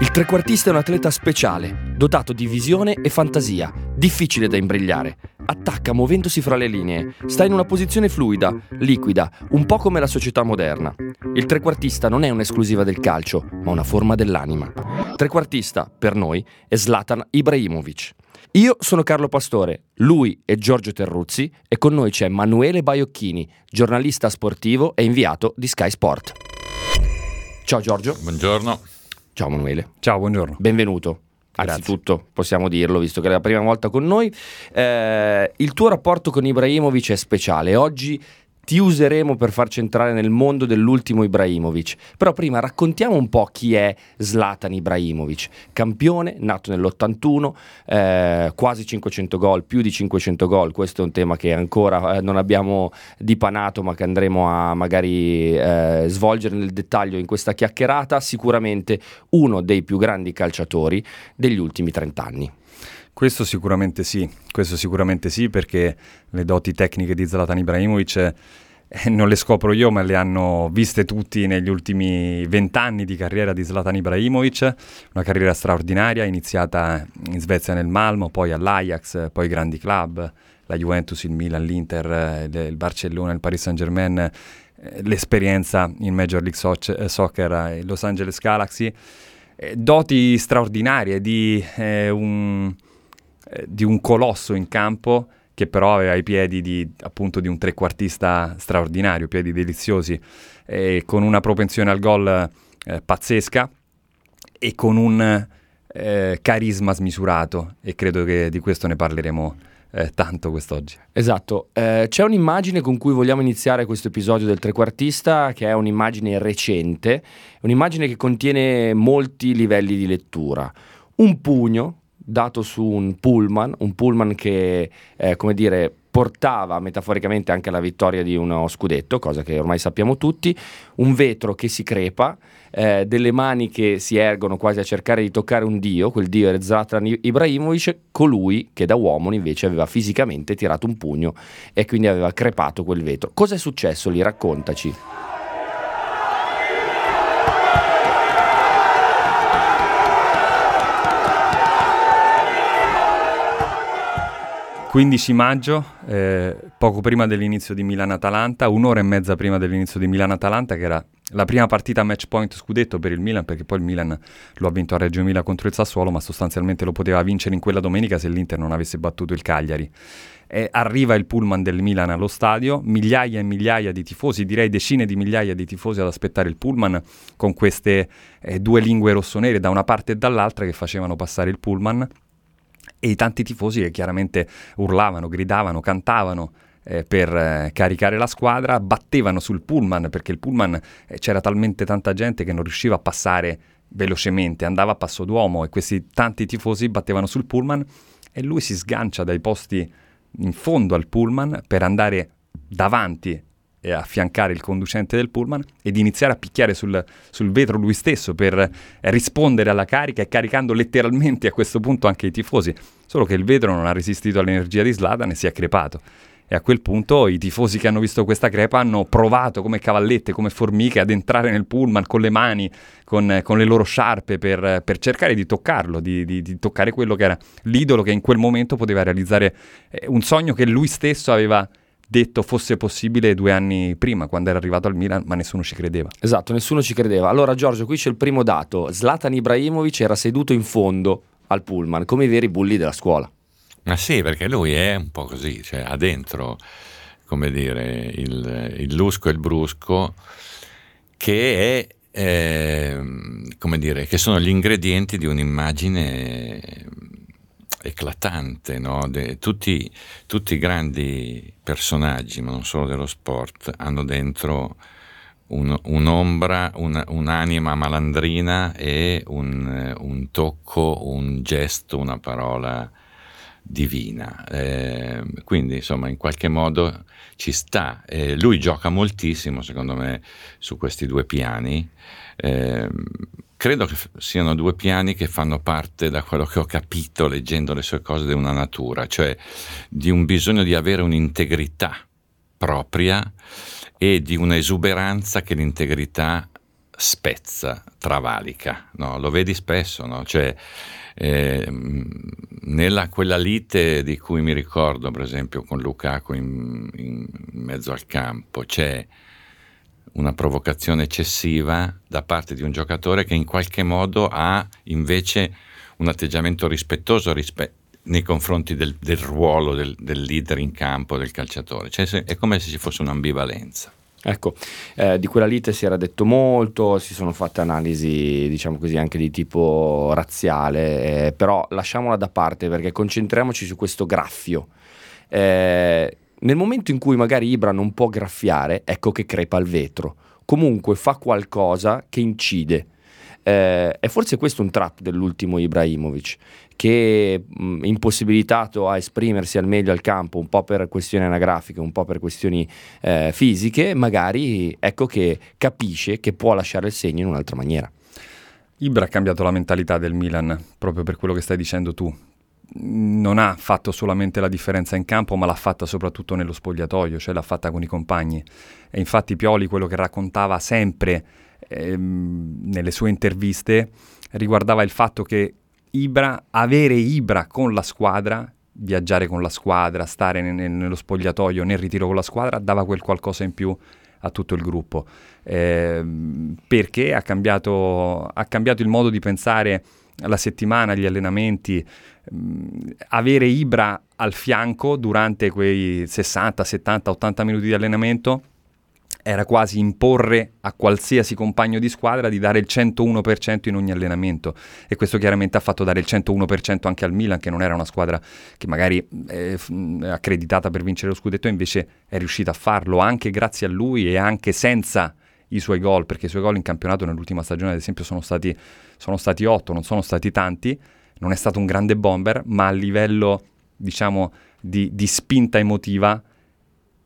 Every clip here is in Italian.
Il trequartista è un atleta speciale, dotato di visione e fantasia, difficile da imbrigliare. Attacca muovendosi fra le linee, sta in una posizione fluida, liquida, un po' come la società moderna. Il trequartista non è un'esclusiva del calcio, ma una forma dell'anima. Trequartista, per noi, è Zlatan Ibrahimovic. Io sono Carlo Pastore, lui è Giorgio Terruzzi e con noi c'è Manuele Baiocchini, giornalista sportivo e inviato di Sky Sport. Ciao Giorgio. Buongiorno. Ciao Manuele. Ciao, buongiorno. Benvenuto. Grazie. Anzitutto possiamo dirlo, visto che è la prima volta con noi. Eh, il tuo rapporto con Ibrahimovic è speciale. Oggi ti useremo per farci entrare nel mondo dell'ultimo Ibrahimovic. Però prima raccontiamo un po' chi è Zlatan Ibrahimovic, campione, nato nell'81, eh, quasi 500 gol, più di 500 gol. Questo è un tema che ancora eh, non abbiamo dipanato, ma che andremo a magari eh, svolgere nel dettaglio in questa chiacchierata. Sicuramente uno dei più grandi calciatori degli ultimi 30 anni. Questo sicuramente sì, questo sicuramente sì perché le doti tecniche di Zlatan Ibrahimovic non le scopro io ma le hanno viste tutti negli ultimi vent'anni di carriera di Zlatan Ibrahimovic, una carriera straordinaria iniziata in Svezia nel Malmo, poi all'Ajax, poi grandi club, la Juventus, il Milan, l'Inter, eh, il Barcellona, il Paris Saint Germain, eh, l'esperienza in Major League Soc- Soccer, il Los Angeles Galaxy, doti straordinarie di un eh, di un colosso in campo che però aveva i piedi di, appunto di un trequartista straordinario, piedi deliziosi, con una propensione al gol eh, pazzesca e con un eh, carisma smisurato e credo che di questo ne parleremo eh, tanto quest'oggi. Esatto, eh, c'è un'immagine con cui vogliamo iniziare questo episodio del trequartista che è un'immagine recente, un'immagine che contiene molti livelli di lettura. Un pugno dato su un pullman, un pullman che, eh, come dire, portava metaforicamente anche alla vittoria di uno scudetto, cosa che ormai sappiamo tutti, un vetro che si crepa, eh, delle mani che si ergono quasi a cercare di toccare un dio, quel dio era Zlatan Ibrahimovic, colui che da uomo invece aveva fisicamente tirato un pugno e quindi aveva crepato quel vetro. Cosa è successo lì? Raccontaci. 15 maggio, eh, poco prima dell'inizio di Milan-Atalanta, un'ora e mezza prima dell'inizio di Milan-Atalanta, che era la prima partita match point scudetto per il Milan, perché poi il Milan lo ha vinto a Reggio Emilia contro il Sassuolo, ma sostanzialmente lo poteva vincere in quella domenica se l'Inter non avesse battuto il Cagliari. Eh, arriva il pullman del Milan allo stadio, migliaia e migliaia di tifosi, direi decine di migliaia di tifosi ad aspettare il pullman con queste eh, due lingue rossonere da una parte e dall'altra che facevano passare il pullman e i tanti tifosi che chiaramente urlavano, gridavano, cantavano eh, per eh, caricare la squadra, battevano sul pullman perché il pullman eh, c'era talmente tanta gente che non riusciva a passare velocemente, andava a passo d'uomo e questi tanti tifosi battevano sul pullman e lui si sgancia dai posti in fondo al pullman per andare davanti e affiancare il conducente del pullman ed iniziare a picchiare sul, sul, vetro lui stesso per rispondere alla carica e caricando letteralmente a questo punto anche i tifosi. Solo che il vetro non ha resistito all'energia di Slatan e si è crepato. E a quel punto i tifosi che hanno visto questa crepa hanno provato come cavallette, come formiche ad entrare nel pullman con le mani, con, con le loro sciarpe per, per cercare di toccarlo, di, di, di, toccare quello che era l'idolo che in quel momento poteva realizzare eh, un sogno che lui stesso aveva detto fosse possibile due anni prima, quando era arrivato al Milan, ma nessuno ci credeva. Esatto, nessuno ci credeva. Allora Giorgio, qui c'è il primo dato. Zlatan Ibrahimovic era seduto in fondo al pullman, come i veri bulli della scuola. Ma sì, perché lui è un po' così, cioè ha dentro, come dire, il, il lusco e il brusco, che è eh, come dire, che sono gli ingredienti di un'immagine eclatante, no? De, tutti, tutti, i grandi personaggi, ma non solo dello sport, hanno dentro un, un'ombra, un, un'anima malandrina e un, un, tocco, un gesto, una parola divina. Eh, quindi, insomma, in qualche modo ci sta. Eh, lui gioca moltissimo, secondo me, su questi due piani. Eh, credo che siano due piani che fanno parte, da quello che ho capito leggendo le sue cose, di una natura, cioè di un bisogno di avere un'integrità propria e di un'esuberanza che l'integrità spezza, travalica, no? lo vedi spesso, no? cioè, eh, nella quella lite di cui mi ricordo, per esempio, con Lukaku in, in mezzo al campo, c'è una provocazione eccessiva da parte di un giocatore che in qualche modo ha invece un atteggiamento rispettoso rispe- nei confronti del, del ruolo del, del, leader in campo, del calciatore. Cioè, è come se ci fosse un'ambivalenza. Ecco, eh, di quella lite si era detto molto, si sono fatte analisi, diciamo così, anche di tipo razziale, eh, però lasciamola da parte perché concentriamoci su questo graffio. Eh, nel momento in cui magari Ibra non può graffiare, ecco che crepa il vetro. Comunque fa qualcosa che incide. Eh, è forse questo un trap dell'ultimo Ibrahimovic, che mh, impossibilitato a esprimersi al meglio al campo, un po' per questioni anagrafiche, un po' per questioni eh, fisiche, magari ecco che capisce che può lasciare il segno in un'altra maniera. Ibra ha cambiato la mentalità del Milan, proprio per quello che stai dicendo tu. Non ha fatto solamente la differenza in campo, ma l'ha fatta soprattutto nello spogliatoio, cioè l'ha fatta con i compagni. E infatti Pioli quello che raccontava sempre ehm, nelle sue interviste riguardava il fatto che Ibra, avere Ibra con la squadra, viaggiare con la squadra, stare ne, nello spogliatoio, nel ritiro con la squadra, dava quel qualcosa in più a tutto il gruppo. Eh, perché ha cambiato, ha cambiato, il modo di pensare la settimana, gli allenamenti. Mh, mm, avere Ibra al fianco durante quei 60, 70, 80 minuti di allenamento era quasi imporre a qualsiasi compagno di squadra di dare il 101% in ogni allenamento e questo chiaramente ha fatto dare il 101% anche al Milan che non era una squadra che magari è accreditata per vincere lo scudetto invece è riuscita a farlo anche grazie a lui e anche senza i suoi gol perché i suoi gol in campionato nell'ultima stagione ad esempio sono stati, sono stati 8 non sono stati tanti non è stato un grande bomber ma a livello diciamo di, di spinta emotiva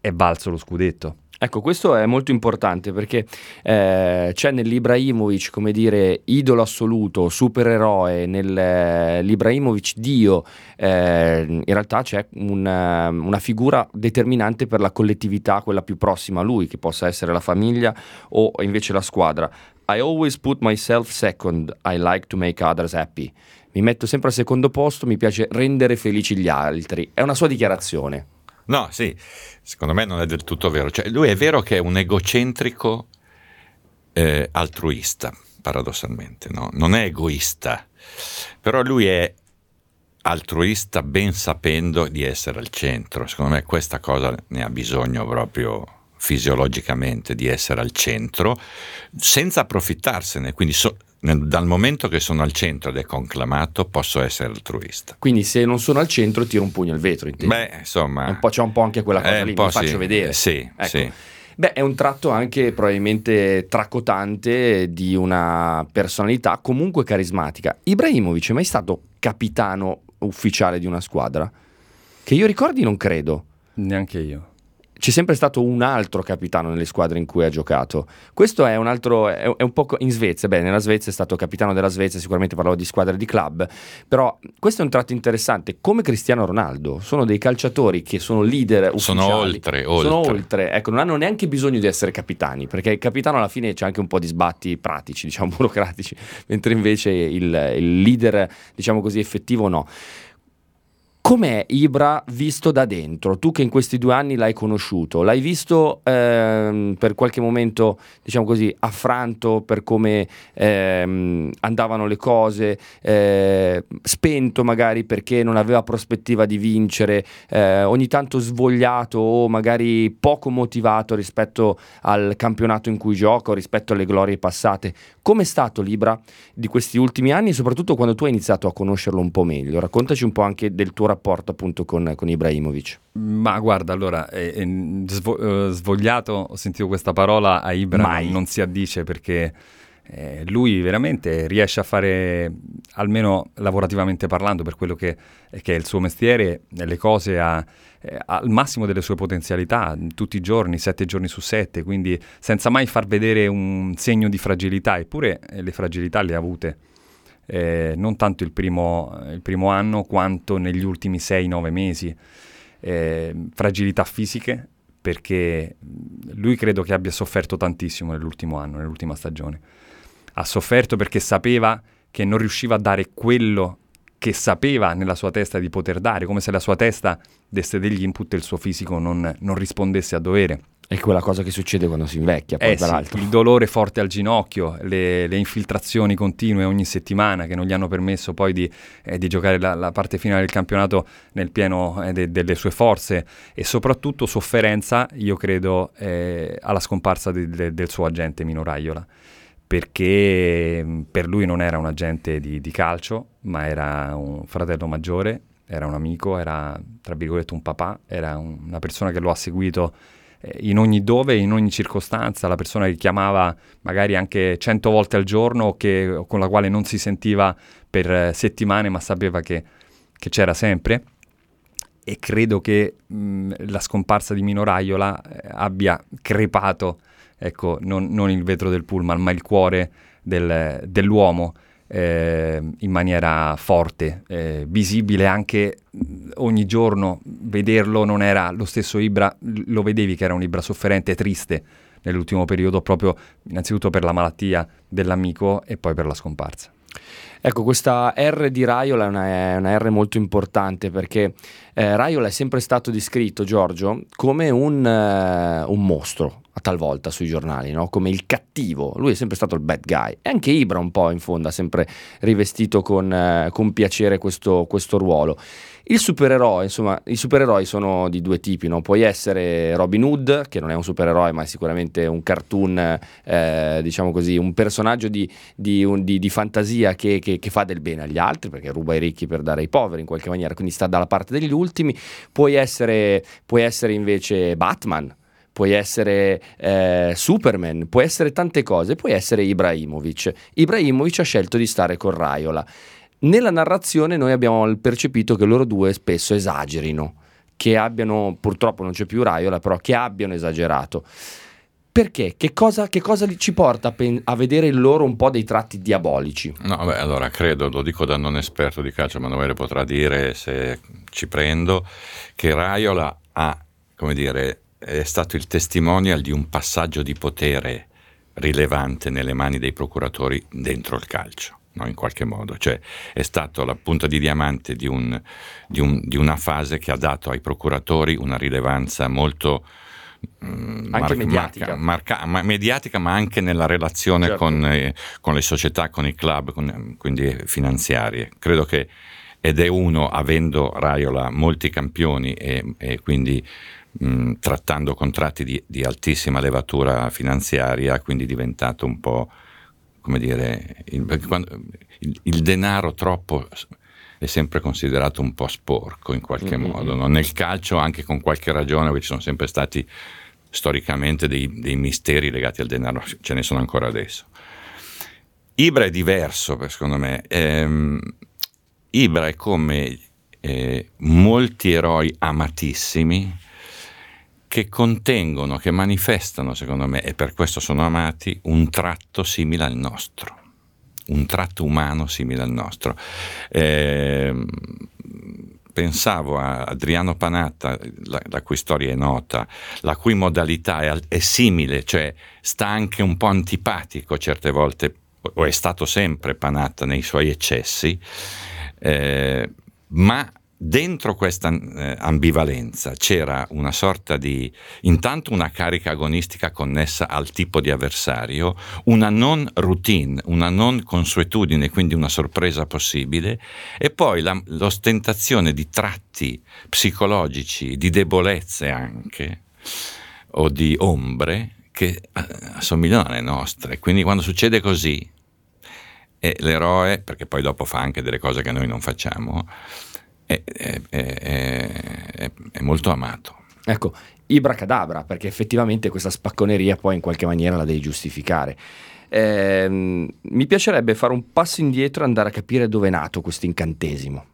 è valso lo scudetto Ecco, questo è molto importante perché eh, c'è nell'Ibrahimovic, come dire, idolo assoluto, supereroe, nell'Ibrahimovic Dio, eh, in realtà c'è una, una, figura determinante per la collettività, quella più prossima a lui, che possa essere la famiglia o invece la squadra. I always put myself second, I like to make others happy. Mi metto sempre al secondo posto, mi piace rendere felici gli altri. È una sua dichiarazione. No, sì, secondo me non è del tutto vero. Cioè, lui è vero che è un egocentrico eh, altruista, paradossalmente, no? non è egoista, però lui è altruista ben sapendo di essere al centro. Secondo me questa cosa ne ha bisogno proprio fisiologicamente di essere al centro senza approfittarsene, quindi so, dal momento che sono al centro ed è conclamato posso essere altruista. Quindi se non sono al centro tiro un pugno al vetro, intendi? Beh, insomma... Un po', c'è un po' anche quella cosa lì, mi sì, faccio vedere. Sì, ecco. sì. Beh, è un tratto anche probabilmente tracotante di una personalità comunque carismatica. Ibrahimovic è mai stato capitano ufficiale di una squadra? Che io ricordi non credo. Neanche io c'è sempre stato un altro capitano nelle squadre in cui ha giocato. Questo è un altro, è, è un po' in Svezia, beh, nella Svezia è stato capitano della Svezia, sicuramente parlavo di squadre di club, però questo è un tratto interessante, come Cristiano Ronaldo, sono dei calciatori che sono leader ufficiali. Sono oltre, oltre. Sono oltre, ecco, non hanno neanche bisogno di essere capitani, perché il capitano alla fine c'è anche un po' di sbatti pratici, diciamo, burocratici, mentre invece il, il leader, diciamo così, effettivo no. Com'è Ibra visto da dentro? Tu che in questi due anni l'hai conosciuto, l'hai visto ehm, per qualche momento, diciamo così, affranto per come ehm, andavano le cose, eh, spento magari perché non aveva prospettiva di vincere, eh, ogni tanto svogliato o magari poco motivato rispetto al campionato in cui gioca o rispetto alle glorie passate. Com'è stato l'Ibra di questi ultimi anni soprattutto quando tu hai iniziato a conoscerlo un po' meglio? Raccontaci un po' anche del tuo rapporto rapporto appunto con, con Ibrahimovic? Ma guarda, allora, è, è svo- eh, svogliato, ho sentito questa parola a Ibra, Mai. non si addice perché eh, lui veramente riesce a fare, almeno lavorativamente parlando, per quello che, che è il suo mestiere, le cose a, eh, al massimo delle sue potenzialità, tutti i giorni, sette giorni su sette, quindi senza mai far vedere un segno di fragilità, eppure eh, le fragilità le ha avute eh, non tanto il primo, il primo, anno quanto negli ultimi 6-9 mesi. Eh, fragilità fisiche, perché lui credo che abbia sofferto tantissimo nell'ultimo anno, nell'ultima stagione. Ha sofferto perché sapeva che non riusciva a dare quello che sapeva nella sua testa di poter dare, come se la sua testa desse degli input e il suo fisico non, non rispondesse a dovere. È quella cosa che succede quando si invecchia, poi Eh sì, peraltro. il dolore forte al ginocchio, le, le infiltrazioni continue ogni settimana che non gli hanno permesso poi di, eh, di giocare la, la parte finale del campionato nel pieno eh, de- delle sue forze e soprattutto sofferenza, io credo, eh, alla scomparsa de- de- del suo agente Mino Raiola perché mh, per lui non era un agente di, di calcio, ma era un fratello maggiore, era un amico, era tra virgolette un papà, era un- una persona che lo ha seguito in ogni dove, in ogni circostanza, la persona che chiamava magari anche cento volte al giorno che- con la quale non si sentiva per eh, settimane ma sapeva che, che c'era sempre. E credo che mh, la scomparsa di Mino Raiola eh, abbia crepato, ecco, non, non il vetro del pullman, ma il cuore del- dell'uomo eh, in maniera forte, eh, visibile anche ogni giorno. Vederlo non era lo stesso Ibra, lo vedevi che era un Ibra sofferente, triste nell'ultimo periodo, proprio innanzitutto per la malattia dell'amico e poi per la scomparsa. Ecco, questa R di Raiola è una, è una R molto importante perché eh, Raiola è sempre stato descritto, Giorgio, come un, eh, un mostro a talvolta sui giornali, no? come il cattivo. Lui è sempre stato il bad guy. E anche Ibra un po' in fondo ha sempre rivestito con, eh, con piacere questo, questo ruolo. Il supereroe, insomma, i supereroi sono di due tipi, no? Puoi essere Robin Hood, che non è un supereroe, ma è sicuramente un cartoon, eh, diciamo così, un personaggio di, di, un- di- di fantasia che, che- che fa del bene agli altri, perché ruba ai ricchi per dare ai poveri in qualche maniera, quindi sta dalla parte degli ultimi. Puoi essere, puoi essere invece Batman, puoi essere eh, Superman, puoi essere tante cose, puoi essere Ibrahimovic. Ibrahimovic ha scelto di stare con Raiola. Nella narrazione noi abbiamo percepito che loro due spesso esagerino, che abbiano, purtroppo non c'è più Raiola, però che abbiano esagerato. Perché? Che cosa, che cosa ci porta a vedere in loro un po' dei tratti diabolici? No, beh, allora credo, lo dico da non esperto di calcio, Emanuele potrà dire se ci prendo, che Raiola ha, come dire, è stato il testimonial di un passaggio di potere rilevante nelle mani dei procuratori dentro il calcio. No, in qualche modo, cioè è stato la punta di diamante di, un- di un- di una fase che ha dato ai procuratori una rilevanza molto mm, Anche mar- mediatica. marca- marca- ma- mediatica, ma anche nella relazione Certo. con, eh, con le società, con i club, con- quindi finanziarie. Credo che, ed è uno, avendo Raiola molti campioni e, e quindi mh, trattando contratti di, di altissima levatura finanziaria, quindi diventato un po', come dire, il, perché quando- il- il denaro troppo è sempre considerato un po' sporco in qualche Mm-mm. modo. no? Nel calcio, anche con qualche ragione, perché ci sono sempre stati storicamente dei, dei misteri legati al denaro, ce ne sono ancora adesso. Ibra è diverso, secondo me. Ehm, Ibra è come eh, molti eroi amatissimi che contengono, che manifestano, secondo me, e per questo sono amati, un tratto simile al nostro, un tratto umano simile al nostro. Ehm, pensavo a Adriano Panatta, la, la cui storia è nota, la cui modalità è, è simile, cioè sta anche un po' antipatico certe volte, o è stato sempre Panatta nei suoi eccessi, eh, ma dentro questa eh, ambivalenza c'era una sorta di, intanto una carica agonistica connessa al tipo di avversario, una non routine, una non consuetudine, quindi una sorpresa possibile, e poi la- l'ostentazione di tratti psicologici, di debolezze anche, o di ombre, che eh, assomigliano alle nostre. Quindi quando succede così, e l'eroe, perché poi dopo fa anche delle cose che noi non facciamo, è, è- è- è- molto amato. Ecco, Ibra Cadabra, perché effettivamente questa spacconeria poi in qualche maniera la devi giustificare. Ehm, mi piacerebbe fare un passo indietro e andare a capire dove è nato questo incantesimo.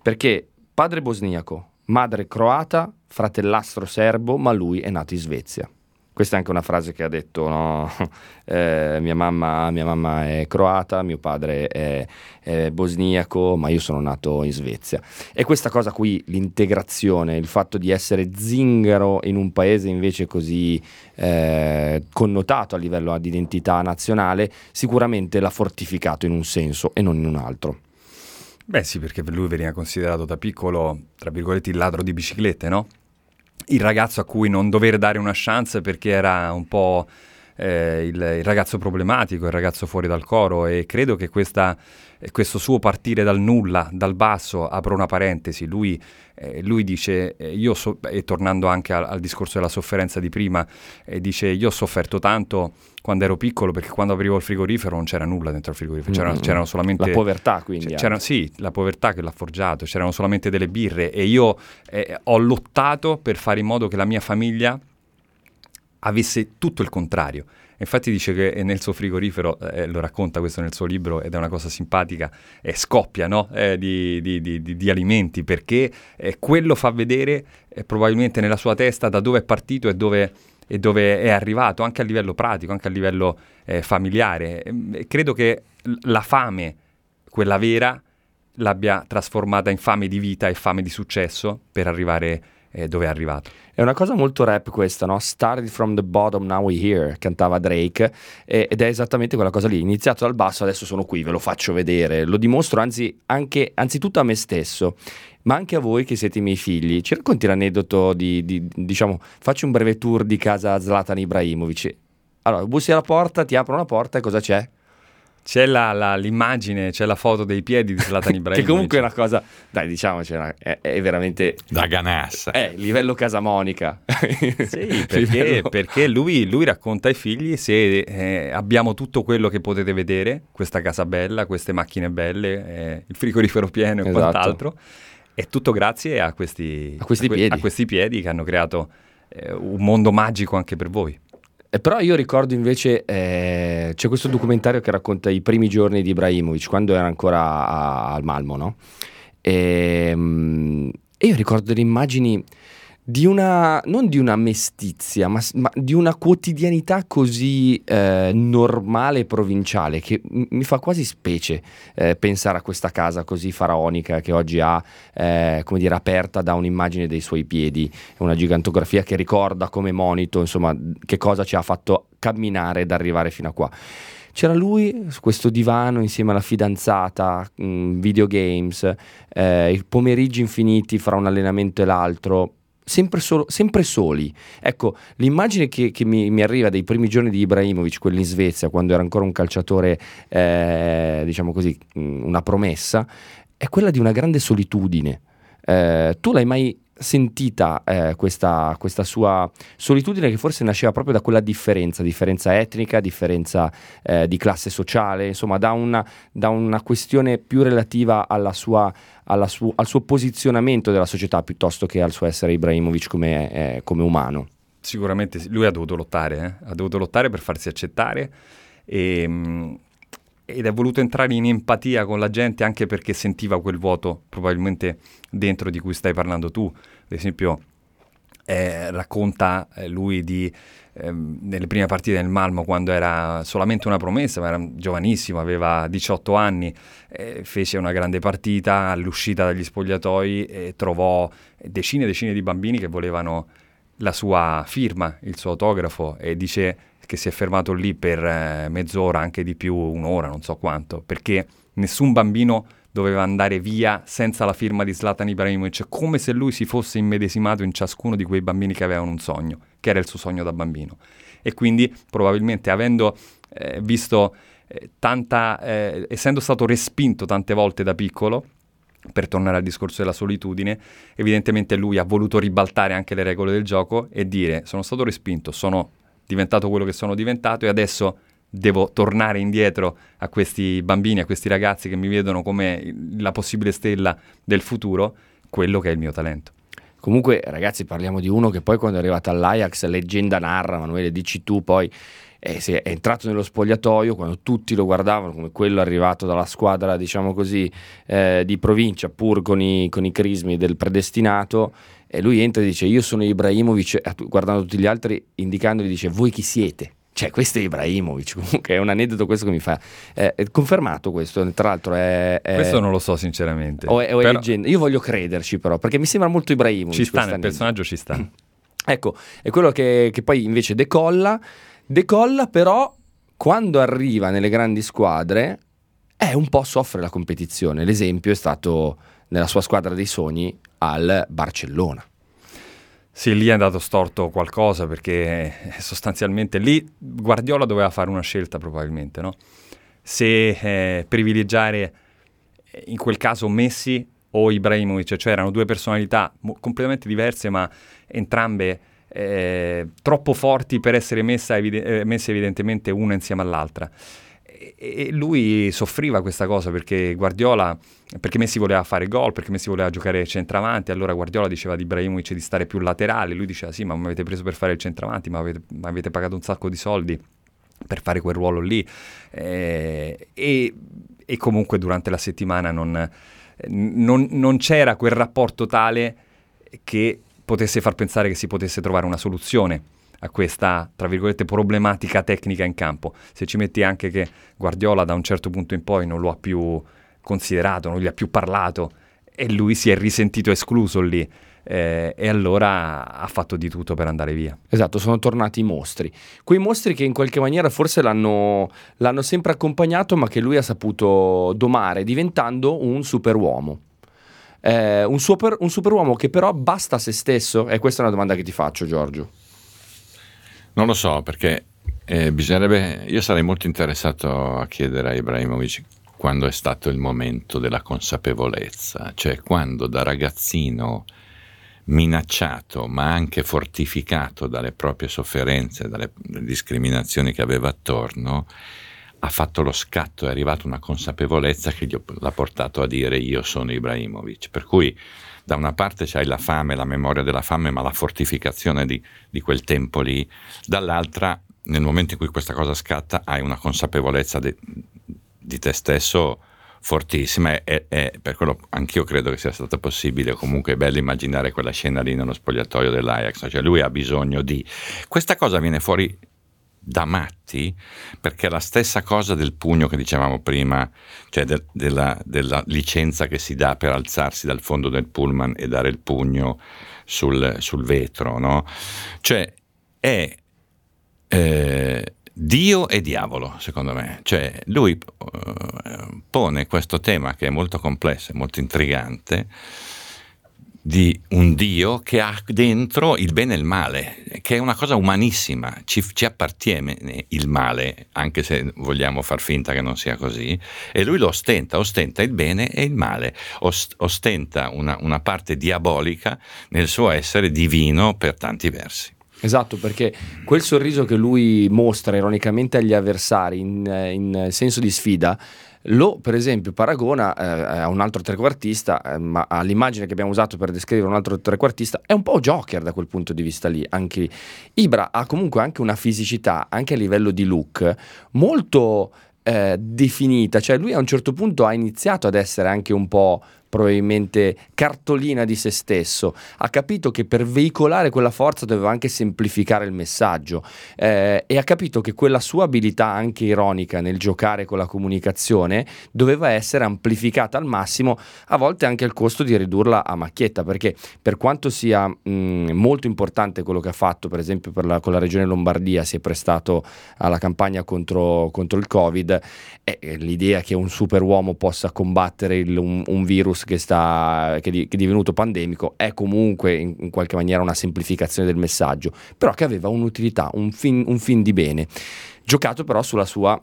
Perché padre bosniaco, madre croata, fratellastro serbo, ma lui è nato in Svezia. Questa è anche una frase che ha detto, no? eh, mia, mamma, mia, mamma, è croata, mio padre è, è, bosniaco, ma io sono nato in Svezia. E questa cosa qui, l'integrazione, il fatto di essere zingaro in un paese invece così eh, connotato a livello di identità nazionale, sicuramente l'ha fortificato in un senso e non in un altro. Beh sì, perché lui veniva considerato da piccolo, tra virgolette, il ladro di biciclette, no? Il ragazzo a cui non dover dare una chance perché era un po' eh, il, il, ragazzo problematico, il ragazzo fuori dal coro e credo che questa, questo suo partire dal nulla, dal basso, apro una parentesi, lui, eh, lui dice, eh, io so, e tornando anche al, al, discorso della sofferenza di prima, eh, dice io ho sofferto tanto quando ero piccolo perché quando aprivo il frigorifero non c'era nulla dentro il frigorifero, c'erano, mm-hmm. c'erano solamente... La povertà quindi. C'era, sì, la povertà che l'ha forgiato, c'erano solamente delle birre e io eh, ho lottato per fare in modo che la mia famiglia avesse tutto il contrario. Infatti dice che nel suo frigorifero, eh, lo racconta questo nel suo libro ed è una cosa simpatica, eh, scoppia no? eh, di, di, di, di, alimenti perché eh, quello fa vedere eh, probabilmente nella sua testa da dove è partito e dove, e dove, è arrivato, anche a livello pratico, anche a livello eh, familiare. E credo che la fame, quella vera, l'abbia trasformata in fame di vita e fame di successo per arrivare a eh, dove è arrivato. È una cosa molto rap questa, no? Started from the bottom, now we're here, cantava Drake, eh, ed è esattamente quella cosa lì. Iniziato dal basso, adesso sono qui, ve lo faccio vedere, lo dimostro anzi, anche, anzitutto a me stesso, ma anche a voi che siete i miei figli. Ci racconti l'aneddoto di, di diciamo, facci un breve tour di casa Zlatan Ibrahimovic. Allora, bussi alla porta, ti aprono la porta e cosa c'è? C'è la, la, l'immagine, c'è la foto dei piedi di Zlatan Ibrahimovic. che comunque è una cosa, dai diciamocela, è, è veramente... Da ganassa. È livello casamonica. sì, perché, livello... perché lui, lui, racconta ai figli se eh, abbiamo tutto quello che potete vedere, questa casa bella, queste macchine belle, eh, il frigorifero pieno e esatto. quant'altro, è tutto grazie a questi, a questi, a que- piedi. a questi piedi che hanno creato eh, un mondo magico anche per voi. Eh, però io ricordo invece, eh, c'è questo documentario che racconta i primi giorni di Ibrahimovic, quando era ancora a, al Malmo, no? Ehm, e io ricordo delle immagini di una, non di una mestizia, ma, ma di una quotidianità così eh, normale e provinciale che mi fa quasi specie eh, pensare a questa casa così faraonica che oggi ha, eh, come dire, aperta da un'immagine dei suoi piedi, una gigantografia che ricorda come monito, insomma, che cosa ci ha fatto camminare ed arrivare fino a qua. C'era lui su questo divano insieme alla fidanzata, mm, videogames, eh, i pomeriggi infiniti fra un allenamento e l'altro, sempre, solo, sempre soli. Ecco, l'immagine che, che mi, mi, arriva dei primi giorni di Ibrahimovic, quelli in Svezia, quando era ancora un calciatore, eh, diciamo così, una promessa, è quella di una grande solitudine. Eh, tu l'hai mai sentita eh, questa, questa, sua solitudine che forse nasceva proprio da quella differenza, differenza etnica, differenza eh, di classe sociale, insomma da una, da una questione più relativa sua, su, al suo posizionamento della società piuttosto che al suo essere Ibrahimovic come, eh, come umano. Sicuramente lui ha dovuto lottare, eh. ha dovuto lottare per farsi accettare e, mh, ed è voluto entrare in empatia con la gente anche perché sentiva quel vuoto probabilmente dentro di cui stai parlando tu. Ad esempio, eh, racconta eh, lui di ehm, nelle prime partite del Malmo quando era solamente una promessa, ma era giovanissimo, aveva 18 anni, eh, fece una grande partita all'uscita dagli spogliatoi e trovò decine e decine di bambini che volevano la sua firma, il suo autografo e dice che si è fermato lì per eh, mezz'ora, anche di più, un'ora, non so quanto, perché nessun bambino doveva andare via senza la firma di Zlatan Ibrahimovic, come se lui si fosse immedesimato in ciascuno di quei bambini che avevano un sogno, che era il suo sogno da bambino. E quindi probabilmente avendo eh, visto eh, tanta, eh, essendo stato respinto tante volte da piccolo, per tornare al discorso della solitudine, evidentemente lui ha voluto ribaltare anche le regole del gioco e dire sono stato respinto, sono diventato quello che sono diventato e adesso devo tornare indietro a questi bambini, a questi ragazzi che mi vedono come la possibile stella del futuro, quello che è il mio talento. Comunque, ragazzi, parliamo di uno che poi quando è arrivato all'Ajax, leggenda narra, Manuele, dici tu poi, eh, è entrato nello spogliatoio quando tutti lo guardavano come quello arrivato dalla squadra, diciamo così, eh, di provincia, pur con i, con i crismi del predestinato e lui entra e dice io sono Ibrahimovic, guardando tutti gli altri, indicandogli dice voi chi siete? Cioè, questo è Ibrahimovic, comunque è un aneddoto questo che mi fa. Eh, è confermato questo, tra l'altro è... è questo non lo so sinceramente. O è, o è però... Io voglio crederci però, perché mi sembra molto Ibrahimovic. Ci sta, nel personaggio ci sta. ecco, è quello che, che poi invece decolla. Decolla però quando arriva nelle grandi squadre, eh, un po' soffre la competizione. L'esempio è stato nella sua squadra dei sogni al Barcellona. Sì, lì è andato storto qualcosa perché eh, sostanzialmente lì Guardiola doveva fare una scelta probabilmente, no? Se eh, privilegiare eh, in quel caso Messi o Ibrahimovic, cioè erano due personalità completamente diverse ma entrambe eh, troppo forti per essere evide- eh, messe evidentemente una insieme all'altra e lui soffriva questa cosa perché Guardiola, perché Messi voleva fare gol, perché Messi voleva giocare centravanti, allora Guardiola diceva di Ibrahimovic di stare più laterale, lui diceva sì ma mi avete preso per fare il centravanti, ma avete, avete pagato un sacco di soldi per fare quel ruolo lì. Eh, e, e, comunque durante la settimana non, non, non c'era quel rapporto tale che potesse far pensare che si potesse trovare una soluzione a questa, tra virgolette, problematica tecnica in campo. Se ci metti anche che Guardiola da un certo punto in poi non lo ha più considerato, non gli ha più parlato e lui si è risentito escluso lì. Eh, e allora ha fatto di tutto per andare via. Esatto, sono tornati i mostri. Quei mostri che in qualche maniera forse l'hanno, l'hanno sempre accompagnato, ma che lui ha saputo domare diventando un superuomo. Eh, un, super, un superuomo che però basta a se stesso? E questa è una domanda che ti faccio, Giorgio. Non lo so, perché eh, bisognerebbe. Io sarei molto interessato a chiedere a Ibrahimovic quando è stato il momento della consapevolezza, cioè quando da ragazzino minacciato ma anche fortificato dalle proprie sofferenze, dalle discriminazioni che aveva attorno, ha fatto lo scatto, è arrivata una consapevolezza che gli l'ha portato a dire io sono Ibrahimovic. Per cui da una parte c'hai la fame, la memoria della fame, ma la fortificazione di, di quel tempo lì, dall'altra nel momento in cui questa cosa scatta hai una consapevolezza de, di te stesso fortissima e, e, per quello anch'io credo che sia stato possibile comunque è bello immaginare quella scena lì nello spogliatoio dell'Ajax cioè lui ha bisogno di questa cosa viene fuori da matti, perché la stessa cosa del pugno che dicevamo prima, cioè de- della, della, licenza che si dà per alzarsi dal fondo del pullman e dare il pugno sul, sul vetro, no? Cioè è eh, Dio e diavolo, secondo me. Cioè lui eh, pone questo tema che è molto complesso e molto intrigante di un Dio che ha dentro il bene e il male, che è una cosa umanissima, ci, ci, appartiene il male, anche se vogliamo far finta che non sia così, e lui lo ostenta, ostenta il bene e il male, ostenta una, una parte diabolica nel suo essere divino per tanti versi. Esatto, perché quel sorriso che lui mostra ironicamente agli avversari in, in senso di sfida lo, per esempio, paragona eh, a un altro trequartista, eh, ma all'immagine che abbiamo usato per descrivere un altro trequartista, è un po' Joker da quel punto di vista lì. Anche Ibra ha comunque anche una fisicità, anche a livello di look, molto eh, definita, cioè lui a un certo punto ha iniziato ad essere anche un po' probabilmente cartolina di se stesso, ha capito che per veicolare quella forza doveva anche semplificare il messaggio eh, e ha capito che quella sua abilità anche ironica nel giocare con la comunicazione doveva essere amplificata al massimo, a volte anche al costo di ridurla a macchietta, perché per quanto sia mh, molto importante quello che ha fatto, per esempio per la, con la regione Lombardia, si è prestato alla campagna contro, contro il Covid, eh, l'idea che un superuomo possa combattere il, un, un virus che, sta, che, di, che, è divenuto pandemico è comunque in, in, qualche maniera una semplificazione del messaggio, però che aveva un'utilità, un fin, un fin di bene, giocato però sulla sua,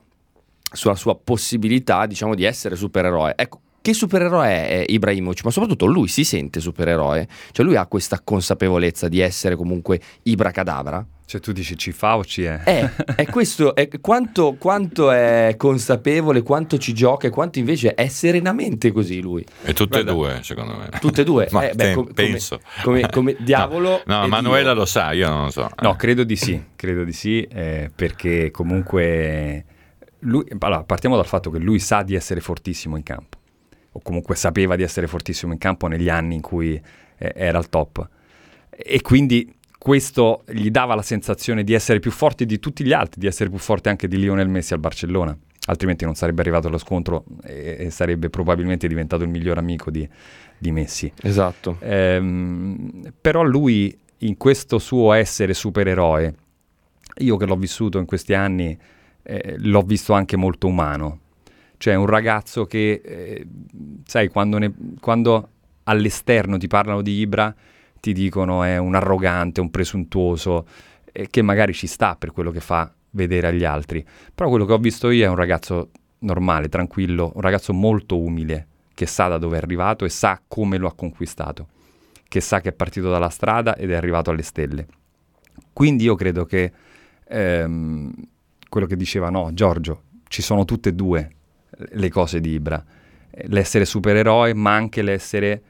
sulla sua possibilità diciamo di essere supereroe. Ecco, che supereroe è Ibrahimovic, ma soprattutto lui si sente supereroe, cioè lui ha questa consapevolezza di essere comunque Ibra Cadabra. Cioè tu dici ci fa o ci è? È, è questo, è quanto, quanto, è consapevole, quanto ci gioca e quanto invece è serenamente così lui. E tutte e due, secondo me. Tutte e due? Ma eh, beh, com- penso. Come, come, come diavolo No, no Manuela Dio. lo sa, io non lo so. No, credo di sì, credo di sì, eh, perché comunque... Lui, allora, partiamo dal fatto che lui sa di essere fortissimo in campo, o comunque sapeva di essere fortissimo in campo negli anni in cui eh, era al top e quindi questo gli dava la sensazione di essere più forte di tutti gli altri, di essere più forte anche di Lionel Messi al Barcellona, altrimenti non sarebbe arrivato allo scontro e, e sarebbe probabilmente diventato il miglior amico di, di Messi. Esatto. Ehm, però lui in questo suo essere supereroe, io che l'ho vissuto in questi anni, eh, l'ho visto anche molto umano. Cioè un ragazzo che, eh, sai, quando, ne, quando all'esterno ti parlano di Ibra, ti dicono è un arrogante, un presuntuoso, eh, che magari ci sta per quello che fa vedere agli altri. Però quello che ho visto io è un ragazzo normale, tranquillo, un ragazzo molto umile, che sa da dove è arrivato e sa come lo ha conquistato, che sa che è partito dalla strada ed è arrivato alle stelle. Quindi io credo che ehm, quello che diceva no, Giorgio, ci sono tutte e due le cose di Ibra, l'essere supereroe ma anche l'essere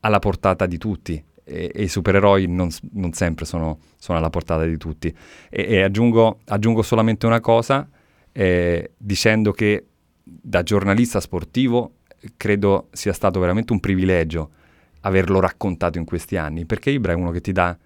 alla portata di tutti, e, e i supereroi non, non sempre sono, sono, alla portata di tutti. E, e aggiungo, aggiungo, solamente una cosa, eh, dicendo che da giornalista sportivo credo sia stato veramente un privilegio averlo raccontato in questi anni, perché Ibra è uno che ti dà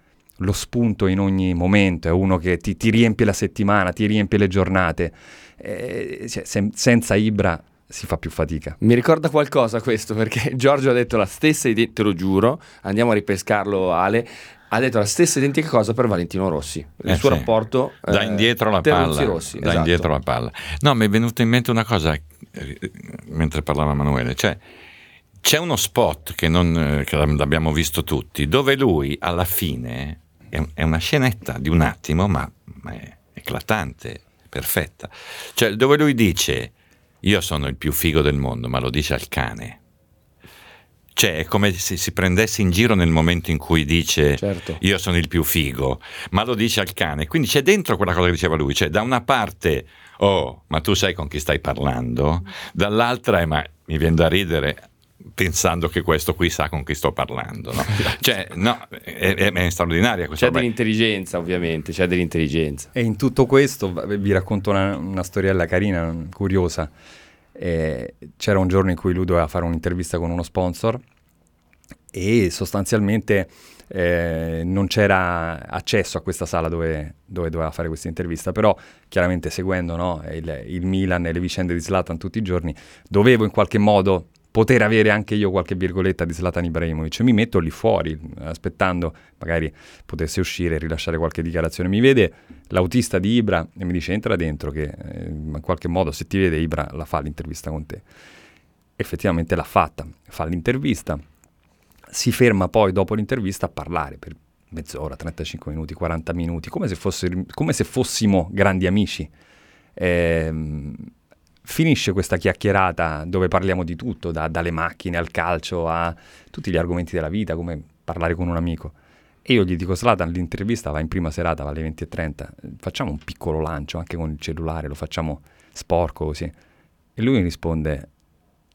lo spunto in ogni momento, è uno che ti, ti riempie la settimana, ti riempie le giornate. Eh, cioè, se, senza Ibra si fa più fatica. Mi ricorda qualcosa questo perché Giorgio ha detto la stessa identica, te lo giuro, andiamo a ripescarlo Ale, ha detto la stessa identica cosa per Valentino Rossi. Il eh suo sì. rapporto da eh, indietro la palla. Rossi, da esatto. indietro la palla. No, mi è venuta in mente una cosa eh, mentre parlava Emanuele, cioè c'è uno spot che, non, eh, che l'abbiamo visto tutti, dove lui alla fine è, una scenetta di un attimo, ma, ma è eclatante, perfetta. Cioè, dove lui dice io sono il più figo del mondo, ma lo dice al cane. Cioè, è come se si prendesse in giro nel momento in cui dice certo. io sono il più figo, ma lo dice al cane. Quindi c'è dentro quella cosa che diceva lui, cioè da una parte, oh, ma tu sai con chi stai parlando, dall'altra è, ma mi viene da ridere, pensando che questo qui sa con chi sto parlando. No? cioè, no, è, è, è straordinaria questa C'è dell'intelligenza, ovviamente, c'è dell'intelligenza. E in tutto questo vi racconto una, una storiella carina, curiosa. Eh, c'era un giorno in cui lui doveva fare un'intervista con uno sponsor e sostanzialmente eh, non c'era accesso a questa sala dove, dove, doveva fare questa intervista, però chiaramente seguendo no, il, il Milan e le vicende di Zlatan tutti i giorni, dovevo in qualche modo poter avere anche io qualche virgoletta di Zlatan Ibrahimovic. Mi metto lì fuori, aspettando magari potesse uscire e rilasciare qualche dichiarazione. Mi vede l'autista di Ibra e mi dice entra dentro che eh, in qualche modo se ti vede Ibra la fa l'intervista con te. Effettivamente l'ha fatta, fa l'intervista, si ferma poi dopo l'intervista a parlare per mezz'ora, 35 minuti, 40 minuti, come se, fosse, come se fossimo grandi amici. Ehm, finisce questa chiacchierata dove parliamo di tutto, da, dalle macchine al calcio a tutti gli argomenti della vita, come parlare con un amico. E io gli dico, Slatan, l'intervista va in prima serata, va alle 20.30, facciamo un piccolo lancio anche con il cellulare, lo facciamo sporco così. E lui mi risponde,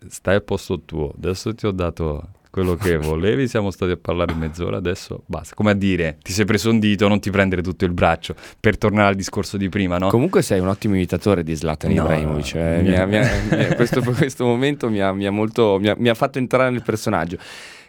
stai al posto tuo, adesso ti ho dato quello che volevi, siamo stati a parlare mezz'ora, adesso basta. Come a dire, ti sei preso un dito, non ti prendere tutto il braccio, per tornare al discorso di prima, no? Comunque sei un ottimo imitatore di Zlatan no, Ibrahimovic, eh. mi ha, mi ha, questo, questo, momento mi ha, molto, mi ha fatto entrare nel personaggio.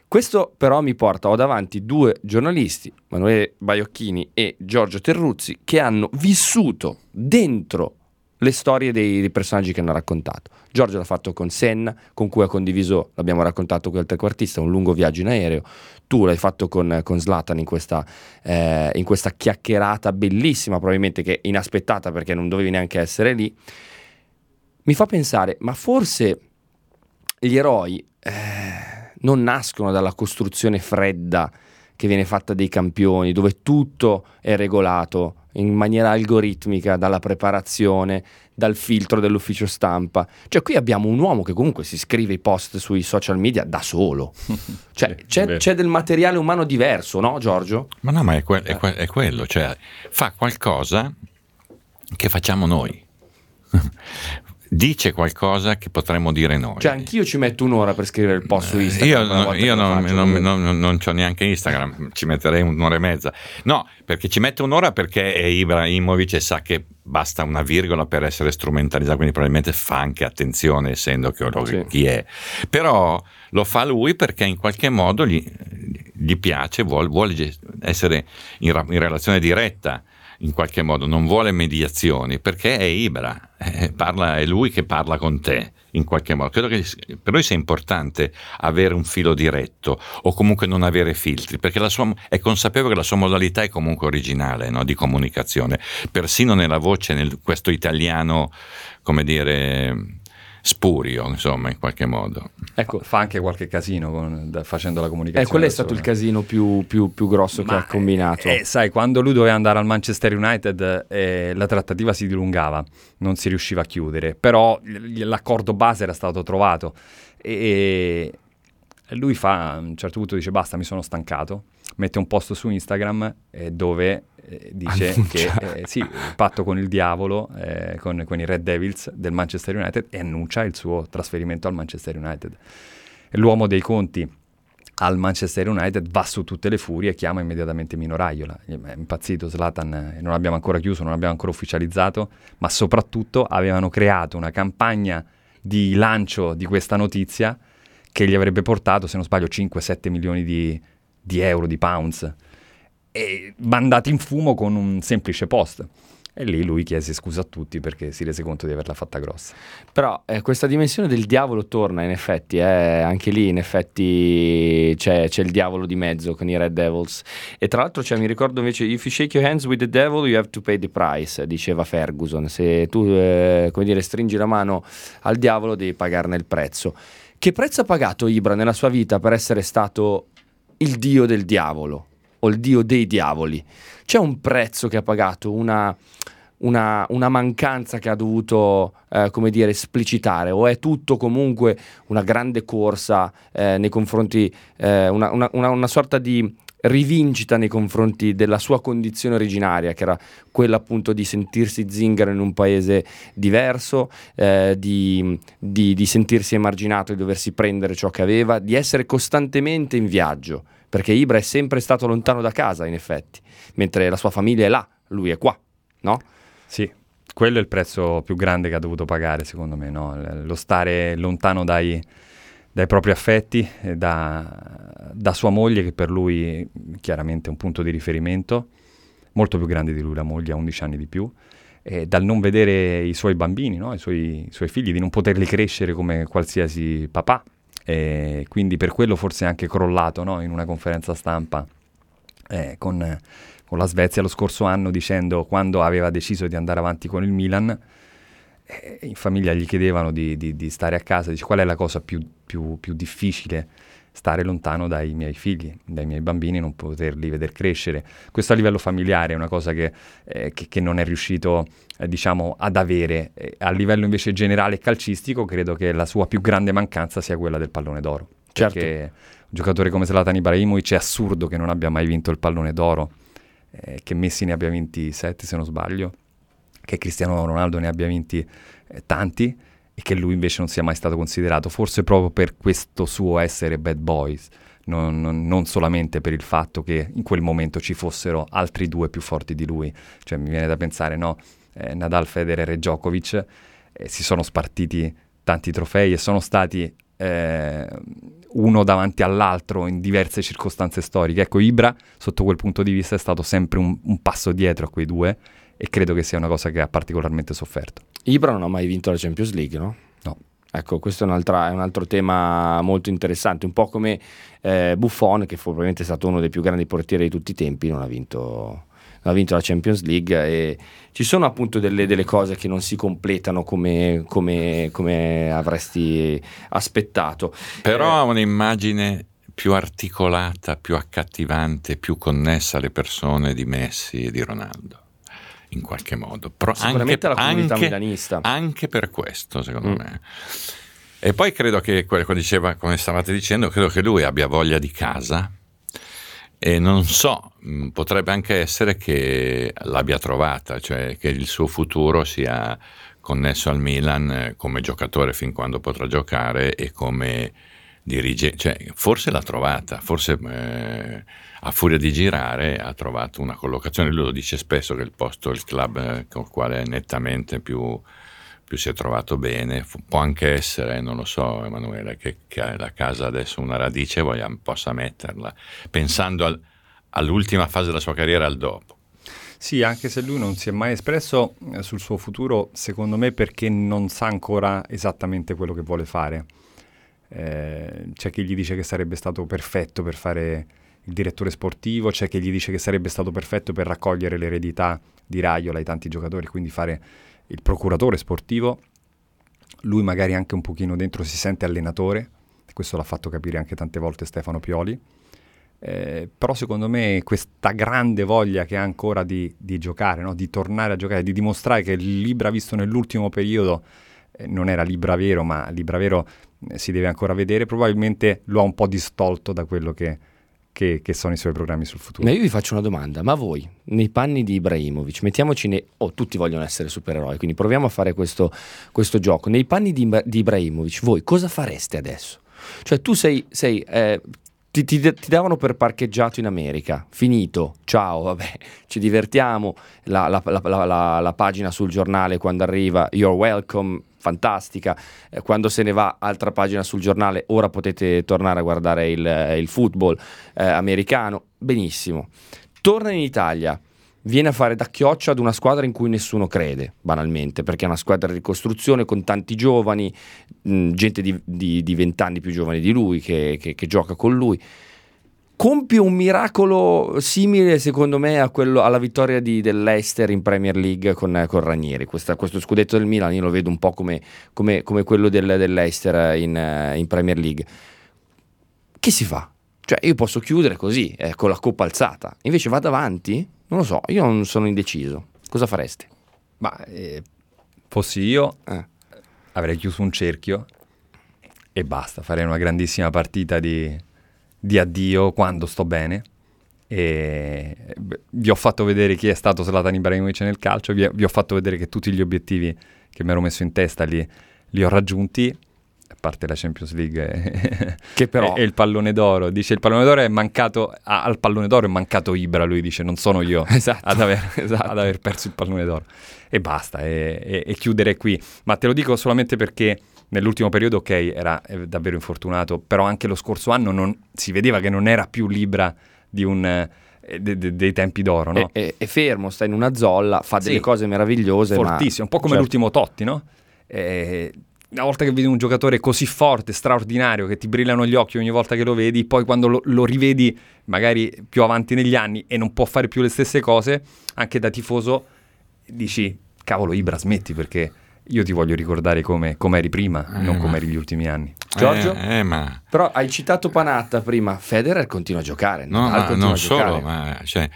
Questo però mi porta, ho davanti due giornalisti, Manuele Baiocchini e Giorgio Terruzzi, che hanno vissuto dentro le storie dei, dei, personaggi che hanno raccontato. Giorgio l'ha fatto con Senna, con cui ha condiviso, l'abbiamo raccontato qui al trequartista, un lungo viaggio in aereo. Tu l'hai fatto con, con Zlatan in questa, eh, in questa chiacchierata bellissima, probabilmente che inaspettata perché non dovevi neanche essere lì. Mi fa pensare, ma forse gli eroi eh, non nascono dalla costruzione fredda che viene fatta dei campioni, dove tutto è regolato in maniera algoritmica dalla preparazione, dal filtro dell'ufficio stampa. Cioè qui abbiamo un uomo che comunque si scrive i post sui social media da solo. Cioè c'è, c'è del materiale umano diverso, no Giorgio? Ma no, ma è, que- è, que- è quello, cioè fa qualcosa che facciamo noi dice qualcosa che potremmo dire noi. Cioè, anch'io ci metto un'ora per scrivere il post su Instagram. Io, no, io non, non, non, non ho neanche Instagram, ci metterei un'ora e mezza. No, perché ci mette un'ora perché è Ibrahimovic e sa che basta una virgola per essere strumentalizzato, quindi probabilmente fa anche attenzione, essendo che sì. chi è. Però lo fa lui perché in qualche modo gli, gli piace, vuole, vuole essere in, in, relazione diretta in qualche modo, non vuole mediazioni perché è Ibra, eh, parla, è lui che parla con te in qualche modo. Credo che per lui sia importante avere un filo diretto o comunque non avere filtri, perché sua, è consapevole che la sua modalità è comunque originale no, di comunicazione, persino nella voce, nel, questo italiano, come dire spurio, insomma, in qualche modo. Ecco, fa anche qualche casino con, da, facendo la comunicazione. Eh, quello è stato il casino più, più, più grosso Ma, che ha combinato. Eh, sai, quando lui doveva andare al Manchester United, eh, la trattativa si dilungava, non si riusciva a chiudere, però l'accordo base era stato trovato. E, e lui fa, a un certo punto dice basta, mi sono stancato, mette un post su Instagram eh, dove eh, dice annuncia. che eh, sì, patto con il diavolo, eh, con, con, i Red Devils del Manchester United e annuncia il suo trasferimento al Manchester United. L'uomo dei conti al Manchester United va su tutte le furie e chiama immediatamente Mino Raiola. È impazzito Zlatan, eh, non abbiamo ancora chiuso, non abbiamo ancora ufficializzato, ma soprattutto avevano creato una campagna di lancio di questa notizia che gli avrebbe portato, se non sbaglio, 5-7 milioni di, di euro, di pounds e mandati in fumo con un semplice post. E lì lui chiese scusa a tutti perché si rese conto di averla fatta grossa. Però eh, questa dimensione del diavolo torna in effetti, eh, anche lì in effetti c'è, c'è, il diavolo di mezzo con i Red Devils. E tra l'altro cioè, mi ricordo invece, if you shake your hands with the devil you have to pay the price, diceva Ferguson. Se tu, eh, come dire, stringi la mano al diavolo devi pagarne il prezzo. Che prezzo ha pagato Ibra nella sua vita per essere stato il dio del diavolo? O il dio dei diavoli. C'è un prezzo che ha pagato, una, una, una mancanza che ha dovuto, eh, come dire, esplicitare, o è tutto comunque una grande corsa eh, nei confronti, eh, una, una, una sorta di rivincita nei confronti della sua condizione originaria, che era quella appunto di sentirsi zingaro in un paese diverso, eh, di, di, di sentirsi emarginato, di doversi prendere ciò che aveva, di essere costantemente in viaggio perché Ibra è sempre stato lontano da casa, in effetti, mentre la sua famiglia è là, lui è qua, no? Sì, quello è il prezzo più grande che ha dovuto pagare, secondo me, no? lo stare lontano dai, dai propri affetti, da, da, sua moglie, che per lui chiaramente è un punto di riferimento, molto più grande di lui, la moglie ha 11 anni di più, e dal non vedere i suoi bambini, no? I, suoi, i suoi figli, di non poterli crescere come qualsiasi papà, e quindi per quello forse è anche crollato no? in una conferenza stampa eh, con, con, la Svezia lo scorso anno dicendo quando aveva deciso di andare avanti con il Milan eh, in famiglia gli chiedevano di, di, di, stare a casa, dice qual è la cosa più, più, più difficile stare lontano dai miei figli, dai miei bambini, non poterli vedere crescere. Questo a livello familiare è una cosa che, eh, che, che non è riuscito eh, diciamo, ad avere. Eh, a livello invece generale calcistico credo che la sua più grande mancanza sia quella del pallone d'oro. Certo. Perché un giocatore come Zlatan Ibrahimovic è assurdo che non abbia mai vinto il pallone d'oro, eh, che Messi ne abbia vinti sette se non sbaglio, che Cristiano Ronaldo ne abbia vinti eh, tanti e che lui invece non sia mai stato considerato, forse proprio per questo suo essere bad boys, non, non, solamente per il fatto che in quel momento ci fossero altri due più forti di lui, cioè mi viene da pensare, no, eh, Nadal, Federer e Djokovic eh, si sono spartiti tanti trofei e sono stati eh, uno davanti all'altro in diverse circostanze storiche. Ecco, Ibra sotto quel punto di vista è stato sempre un, un passo dietro a quei due e credo che sia una cosa che ha particolarmente sofferto. Ibra non ha mai vinto la Champions League, no? No. Ecco, questo è un, è un, altro tema molto interessante, un po' come eh, Buffon, che fu probabilmente stato uno dei più grandi portieri di tutti i tempi, non ha vinto, non ha vinto la Champions League e ci sono appunto delle, delle cose che non si completano come, come, come avresti aspettato. Però eh, ha un'immagine più articolata, più accattivante, più connessa alle persone di Messi e di Ronaldo in qualche modo. Però Sicuramente anche, la comunità anche, milanista. Anche per questo, secondo mm. me. E poi credo che, come diceva, come stavate dicendo, credo che lui abbia voglia di casa e non so, mm, potrebbe anche essere che l'abbia trovata, cioè che il suo futuro sia connesso al Milan eh, come giocatore fin quando potrà giocare e come dirigente, cioè forse l'ha trovata, forse eh, a furia di girare ha trovato una collocazione, lui lo dice spesso che il posto, il club eh, con il quale è nettamente più, più si è trovato bene. Può anche essere, non lo so, Emanuele, che, che la casa adesso una radice voglia, possa metterla, pensando al, all'ultima fase della sua carriera, al dopo. Sì, anche se lui non si è mai espresso eh, sul suo futuro, secondo me perché non sa ancora esattamente quello che vuole fare. Eh, c'è chi gli dice che sarebbe stato perfetto per fare il direttore sportivo, c'è chi gli dice che sarebbe stato perfetto per raccogliere l'eredità di Raiola ai tanti giocatori, quindi fare il procuratore sportivo. Lui magari anche un pochino dentro si sente allenatore, questo l'ha fatto capire anche tante volte Stefano Pioli. Eh, però secondo me questa grande voglia che ha ancora di, di giocare, no? di tornare a giocare, di dimostrare che il Libra visto nell'ultimo periodo eh, non era Libra vero, ma Libra vero si deve ancora vedere, probabilmente lo ha un po' distolto da quello che, che, che, sono i suoi programmi sul futuro. Ma io vi faccio una domanda, ma voi, nei panni di Ibrahimovic, mettiamoci nei... Oh, tutti vogliono essere supereroi, quindi proviamo a fare questo, questo gioco. Nei panni di, di, Ibrahimovic, voi cosa fareste adesso? Cioè tu sei, sei eh, ti, ti, ti, davano per parcheggiato in America, finito, ciao, vabbè, ci divertiamo, la, la, la, la pagina sul giornale quando arriva, you're welcome, fantastica, eh, quando se ne va, altra pagina sul giornale, ora potete tornare a guardare il, eh, il football eh, americano, benissimo. Torna in Italia, viene a fare da chioccia ad una squadra in cui nessuno crede, banalmente, perché è una squadra di ricostruzione con tanti giovani, mh, gente di vent'anni più giovani di lui che, che, che, gioca con lui. Compie un miracolo simile, secondo me, a quello, alla vittoria di, dell'Ester in Premier League con, con Ranieri. Questa, questo scudetto del Milan io lo vedo un po' come, come, come quello del, dell'Ester in, in Premier League. Che si fa? Cioè, io posso chiudere così, eh, con la coppa alzata. Invece vado avanti? Non lo so, io non sono indeciso. Cosa faresti? Ma eh, fossi io, eh. avrei chiuso un cerchio e basta. Farei una grandissima partita di, di addio quando sto bene. E vi ho fatto vedere chi è stato Zlatan Ibrahimovic nel calcio, vi, vi ho fatto vedere che tutti gli obiettivi che mi ero messo in testa li, li ho raggiunti a parte la Champions League che però... è, il pallone d'oro dice il pallone d'oro è mancato al pallone d'oro è mancato Ibra lui dice non sono io esatto, ad, aver, esatto. ad, aver, perso il pallone d'oro e basta e, e, e, chiudere qui ma te lo dico solamente perché nell'ultimo periodo ok era davvero infortunato però anche lo scorso anno non, si vedeva che non era più Libra di un eh, de, de, dei tempi d'oro no? è, è, fermo sta in una zolla fa sì, delle cose meravigliose fortissimo ma... un po' come certo. l'ultimo Totti no? Eh, una volta che vedi un giocatore così forte, straordinario, che ti brillano gli occhi ogni volta che lo vedi, poi quando lo, lo, rivedi magari più avanti negli anni e non può fare più le stesse cose, anche da tifoso dici, cavolo Ibra smetti perché io ti voglio ricordare come eri prima, eh, non come eri gli ultimi anni. Giorgio? Eh, eh, ma... Però hai citato Panatta prima, Federer continua a giocare. No, ma non solo, ma cioè,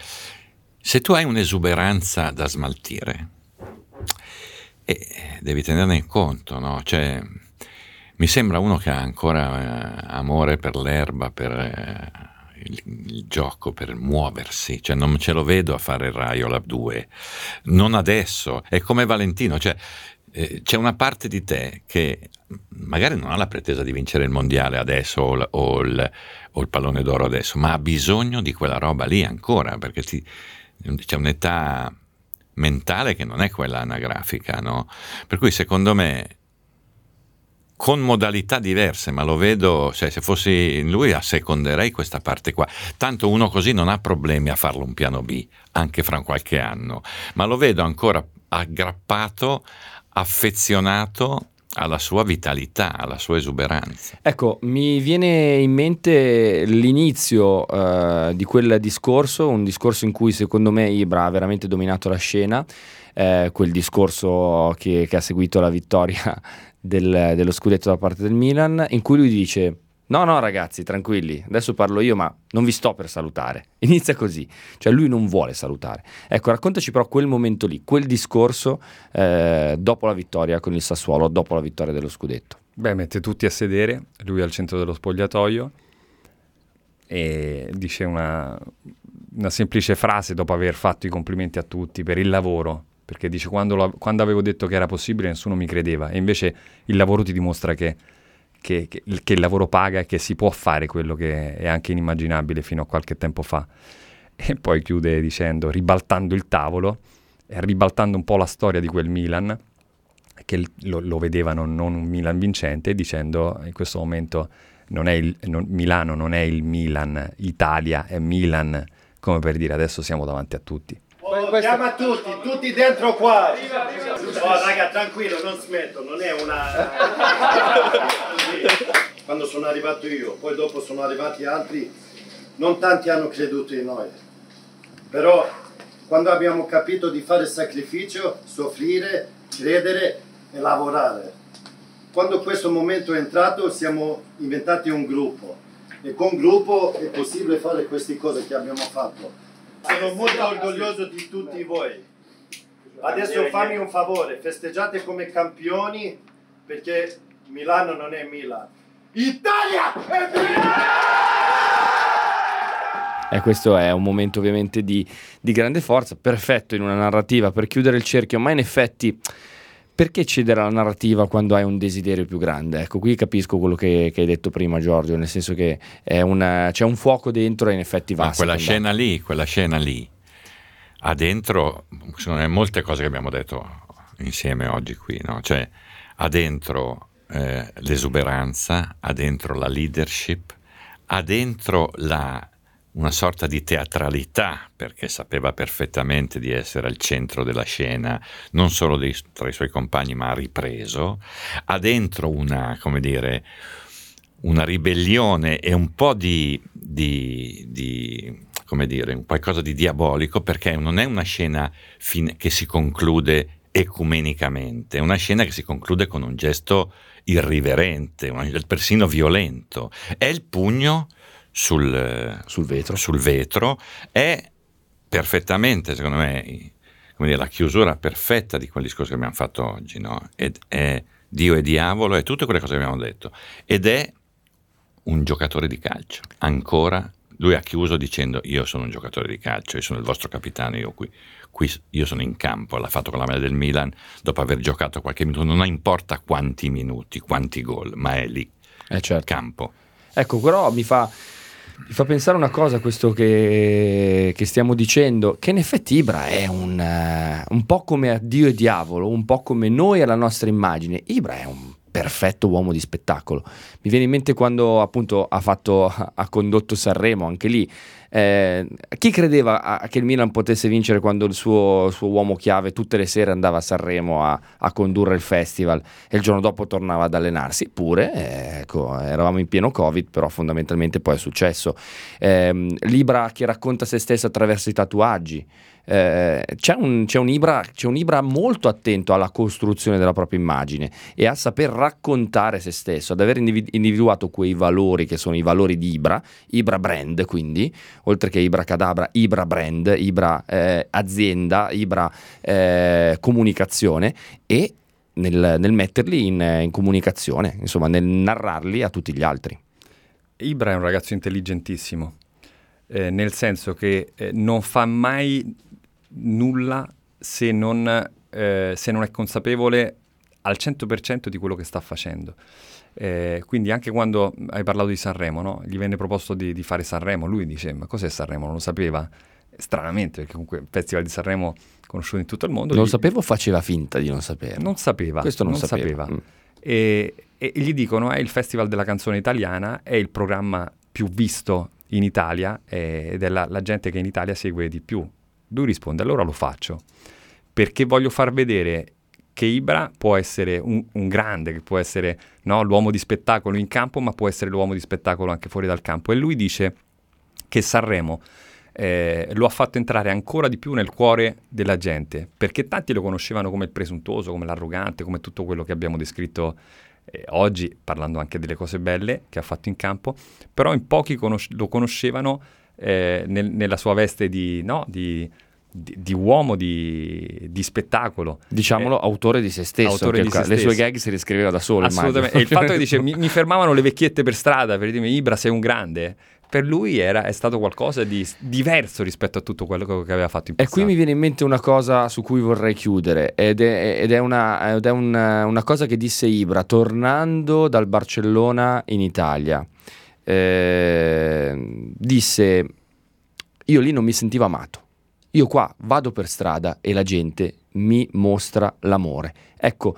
se tu hai un'esuberanza da smaltire, e devi tenerne conto, no? Cioè, mi sembra uno che ha ancora eh, amore per l'erba, per eh, il, il, gioco, per muoversi, cioè non ce lo vedo a fare il Raiola 2, non adesso, è come Valentino, cioè eh, c'è una parte di te che magari non ha la pretesa di vincere il mondiale adesso o, l, o, il, o il, pallone d'oro adesso, ma ha bisogno di quella roba lì ancora, perché ti, c'è un'età mentale che non è quella anagrafica, no? Per cui secondo me con modalità diverse, ma lo vedo, cioè se fossi lui asseconderei questa parte qua. Tanto uno così non ha problemi a farlo un piano B, anche fra qualche anno, ma lo vedo ancora aggrappato, affezionato alla sua vitalità, alla sua esuberanza. Ecco, mi viene in mente l'inizio uh, di quel discorso, un discorso in cui secondo me Ibra ha veramente dominato la scena, eh, quel discorso che, che, ha seguito la vittoria del, dello scudetto da parte del Milan, in cui lui dice No, no, ragazzi, tranquilli, adesso parlo io, ma non vi sto per salutare. Inizia così, cioè lui non vuole salutare. Ecco, raccontaci però quel momento lì, quel discorso eh, dopo la vittoria con il Sassuolo, dopo la vittoria dello scudetto. Beh, mette tutti a sedere, lui al centro dello spogliatoio e dice una, una semplice frase dopo aver fatto i complimenti a tutti per il lavoro, perché dice quando, lo, quando avevo detto che era possibile nessuno mi credeva e invece il lavoro ti dimostra che che, che, che, il lavoro paga e che si può fare quello che è anche inimmaginabile fino a qualche tempo fa. E poi chiude dicendo, ribaltando il tavolo, e ribaltando un po' la storia di quel Milan, che lo, lo, vedevano non un Milan vincente, dicendo in questo momento non il, non, Milano non è il Milan, Italia è Milan, come per dire adesso siamo davanti a tutti. Oh, chiama tutti, tutti dentro qua. Oh, raga, tranquillo, non smetto, non è una... Quando sono arrivato io, poi dopo sono arrivati altri, non tanti hanno creduto in noi. Però quando abbiamo capito di fare sacrificio, soffrire, credere e lavorare. Quando questo momento è entrato siamo diventati un gruppo e con gruppo è possibile fare queste cose che abbiamo fatto. Sono molto orgoglioso di tutti voi. Adesso fammi un favore, festeggiate come campioni perché Milano non è Milan. Italia è Milano! E questo è un momento ovviamente di, di grande forza, perfetto in una narrativa per chiudere il cerchio, ma in effetti perché cedere alla narrativa quando hai un desiderio più grande? Ecco, qui capisco quello che, che hai detto prima, Giorgio, nel senso che una, c'è un fuoco dentro e in effetti va. Ma quella scena lì, quella scena lì, ha dentro, sono molte cose che abbiamo detto insieme oggi qui, no? Cioè, ha dentro eh, l'esuberanza, ha dentro la leadership, ha dentro la una sorta di teatralità, perché sapeva perfettamente di essere al centro della scena, non solo dei, tra i suoi compagni, ma ha ripreso, ha dentro una, come dire, una ribellione e un po' di, di, di come dire, qualcosa di diabolico, perché non è una scena fin- che si conclude ecumenicamente, è una scena che si conclude con un gesto irriverente, persino violento. È il pugno sul, sul, vetro. sul vetro è perfettamente, secondo me, dire, la chiusura perfetta di quel discorso che abbiamo fatto oggi, no? Ed è Dio e diavolo e tutte quelle cose che abbiamo detto. Ed è un giocatore di calcio. Ancora, lui ha chiuso dicendo io sono un giocatore di calcio, io sono il vostro capitano, io qui, qui io sono in campo, l'ha fatto con la maglia del Milan dopo aver giocato qualche minuto, non importa quanti minuti, quanti gol, ma è lì, eh certo. campo. Ecco, però mi fa mi fa pensare una cosa questo che, che, stiamo dicendo, che in effetti Ibra è un, uh, un po' come Dio e diavolo, un po' come noi alla nostra immagine. Ibra è un perfetto uomo di spettacolo. Mi viene in mente quando appunto ha, fatto, ha condotto Sanremo, anche lì. Eh, chi credeva a, che il Milan potesse vincere quando il suo, suo, uomo chiave tutte le sere andava a Sanremo a, a, condurre il festival e il giorno dopo tornava ad allenarsi? Pure, eh, ecco, eravamo in pieno Covid, però fondamentalmente poi è successo. Eh, Libra che racconta se stesso attraverso i tatuaggi eh, c'è, un, c'è, un Ibra, c'è, un, Ibra, molto attento alla costruzione della propria immagine e a saper raccontare se stesso, ad aver individuato quei valori che sono i valori di Ibra, Ibra brand quindi, oltre che Ibra Cadabra, Ibra brand, Ibra eh, azienda, Ibra eh, comunicazione e nel, nel metterli in, in comunicazione, insomma nel narrarli a tutti gli altri. Ibra è un ragazzo intelligentissimo, eh, nel senso che eh, non fa mai nulla se non, eh, se non è consapevole al 100% di quello che sta facendo. Eh, quindi anche quando hai parlato di Sanremo, no? gli venne proposto di, di, fare Sanremo, lui dice ma cos'è Sanremo? Non lo sapeva? Stranamente, perché comunque il Festival di Sanremo conosciuto in tutto il mondo. Non gli... lo sapevo, faceva finta di non sapere. Non sapeva. Questo non, non sapeva. sapeva. Mm. E, e, gli dicono è il Festival della canzone italiana, è il programma più visto in Italia eh, ed è la, la gente che in Italia segue di più lui risponde, allora lo faccio, perché voglio far vedere che Ibra può essere un, un grande, che può essere no, l'uomo di spettacolo in campo, ma può essere l'uomo di spettacolo anche fuori dal campo. E lui dice che Sanremo eh, lo ha fatto entrare ancora di più nel cuore della gente, perché tanti lo conoscevano come il presuntuoso, come l'arrogante, come tutto quello che abbiamo descritto eh, oggi, parlando anche delle cose belle che ha fatto in campo, però in pochi conos- lo conoscevano eh, nel, nella sua veste di, no, di, di, di uomo di, di, spettacolo. Diciamolo, eh, autore di se stesso. Di se le stesso. sue gag si riscriveva da solo. Assolutamente. E il fatto che dice mi, mi, fermavano le vecchiette per strada per dirmi Ibra sei un grande. Per lui era, è stato qualcosa di diverso rispetto a tutto quello che aveva fatto in passato. E qui mi viene in mente una cosa su cui vorrei chiudere, ed è, ed è, una, ed è una, una cosa che disse Ibra tornando dal Barcellona in Italia eh, disse, io lì non mi sentivo amato, io qua vado per strada e la gente mi mostra l'amore. Ecco,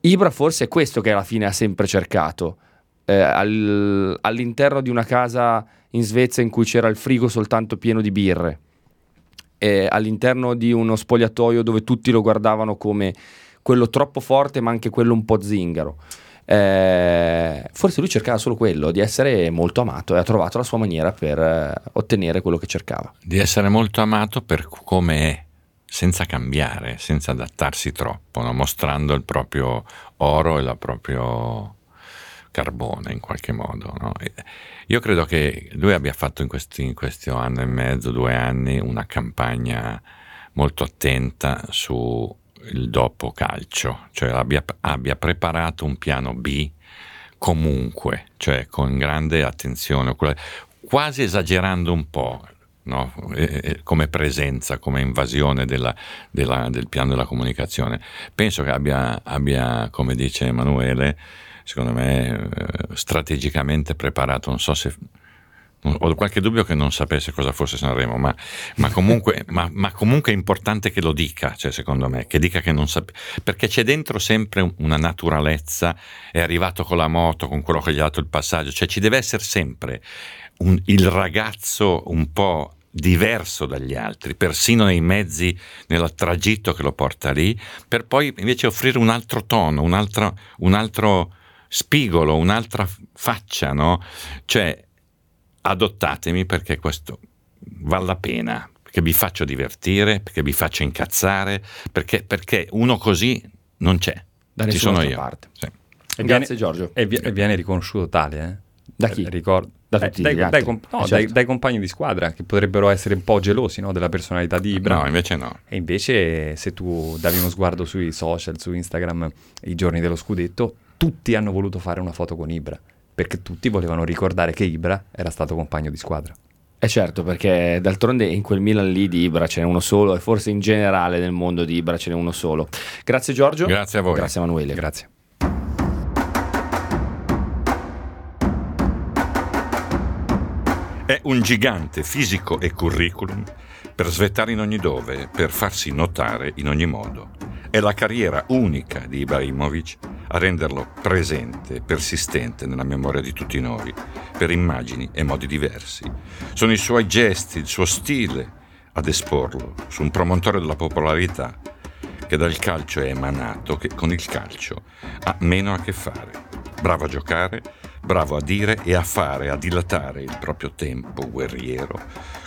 Ibra forse è questo che alla fine ha sempre cercato. Eh, al- all'interno di una casa in Svezia in cui c'era il frigo soltanto pieno di birre, eh, all'interno di uno spogliatoio dove tutti lo guardavano come quello troppo forte ma anche quello un po' zingaro. Eh, forse lui cercava solo quello, di essere molto amato e ha trovato la sua maniera per eh, ottenere quello che cercava. Di essere molto amato per come è, senza cambiare, senza adattarsi troppo, no? mostrando il proprio oro e il proprio carbone in qualche modo. No? Io credo che lui abbia fatto in, questi, in questo anno e mezzo, due anni, una campagna molto attenta su il dopo calcio, cioè abbia, abbia preparato un piano B comunque, cioè con grande attenzione, quasi esagerando un po'. No? come presenza, come invasione della, della, del piano della comunicazione. Penso che abbia, abbia come dice Emanuele, secondo me eh, strategicamente preparato, non so se ho qualche dubbio che non sapesse cosa fosse Sanremo, ma, ma, comunque, ma, ma, comunque, è importante che lo dica, cioè, secondo me, che dica che non sa, perché c'è dentro sempre una naturalezza, è arrivato con la moto, con quello che gli ha dato il passaggio, cioè ci deve essere sempre un, il ragazzo un po' diverso dagli altri, persino nei mezzi, nel tragitto che lo porta lì, per poi invece offrire un altro tono, un altro, un altro spigolo, un'altra faccia, no? Cioè, adottatemi perché questo vale la pena, perché vi faccio divertire, perché vi faccio incazzare, perché, perché uno così non c'è. Da Ci sono io. parte. Sì. E Grazie Giorgio. E, viene riconosciuto tale, eh? Da chi? Eh, ricordo. Da tutti dai, dai, dai, comp- no, eh, certo. dai, dai, compagni di squadra che potrebbero essere un po' gelosi no, della personalità di Ibra. No, invece no. E invece se tu davi uno sguardo sui social, su Instagram, i giorni dello scudetto, tutti hanno voluto fare una foto con Ibra perché tutti volevano ricordare che Ibra era stato compagno di squadra. Eh certo, perché d'altronde in quel Milan lì di Ibra ce n'è uno solo e forse in generale nel mondo di Ibra ce n'è uno solo. Grazie Giorgio. Grazie a voi. Grazie Emanuele. Grazie. È un gigante fisico e curriculum per svettare in ogni dove, per farsi notare in ogni modo. È la carriera unica di Ibrahimovic a renderlo presente, persistente nella memoria di tutti noi, per immagini e modi diversi. Sono i suoi gesti, il suo stile ad esporlo su un promontorio della popolarità che dal calcio è emanato, che con il calcio ha meno a che fare. Bravo a giocare, bravo a dire e a fare, a dilatare il proprio tempo guerriero,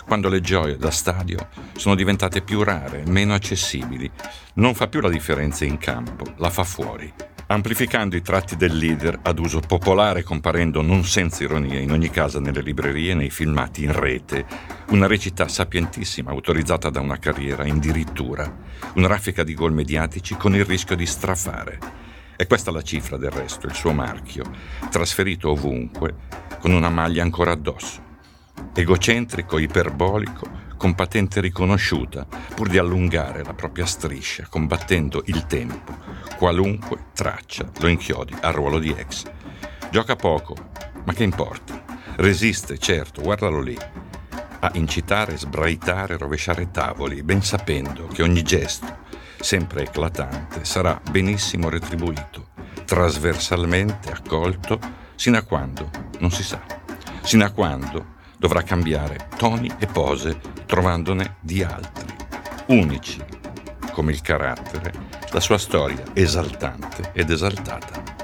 quando le gioie da stadio sono diventate più rare, meno accessibili. Non fa più la differenza in campo, la fa fuori amplificando i tratti del leader ad uso popolare comparendo non senza ironia in ogni casa nelle librerie, nei filmati in rete, una recita sapientissima autorizzata da una carriera addirittura, una raffica di gol mediatici con il rischio di strafare. E questa la cifra del resto, il suo marchio, trasferito ovunque, con una maglia ancora addosso. Egocentrico, iperbolico, con patente riconosciuta, pur di allungare la propria striscia, combattendo il tempo, qualunque traccia lo inchiodi al ruolo di ex. Gioca poco, ma che importa? Resiste, certo, guardalo lì, a incitare, sbraitare, rovesciare tavoli, ben sapendo che ogni gesto, sempre eclatante, sarà benissimo retribuito, trasversalmente accolto, sino a quando non si sa, sino a quando dovrà cambiare toni e pose trovandone di altri, unici come il carattere, la sua storia esaltante ed esaltata.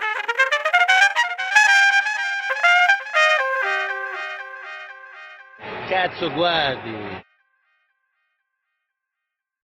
Cazzo guardi!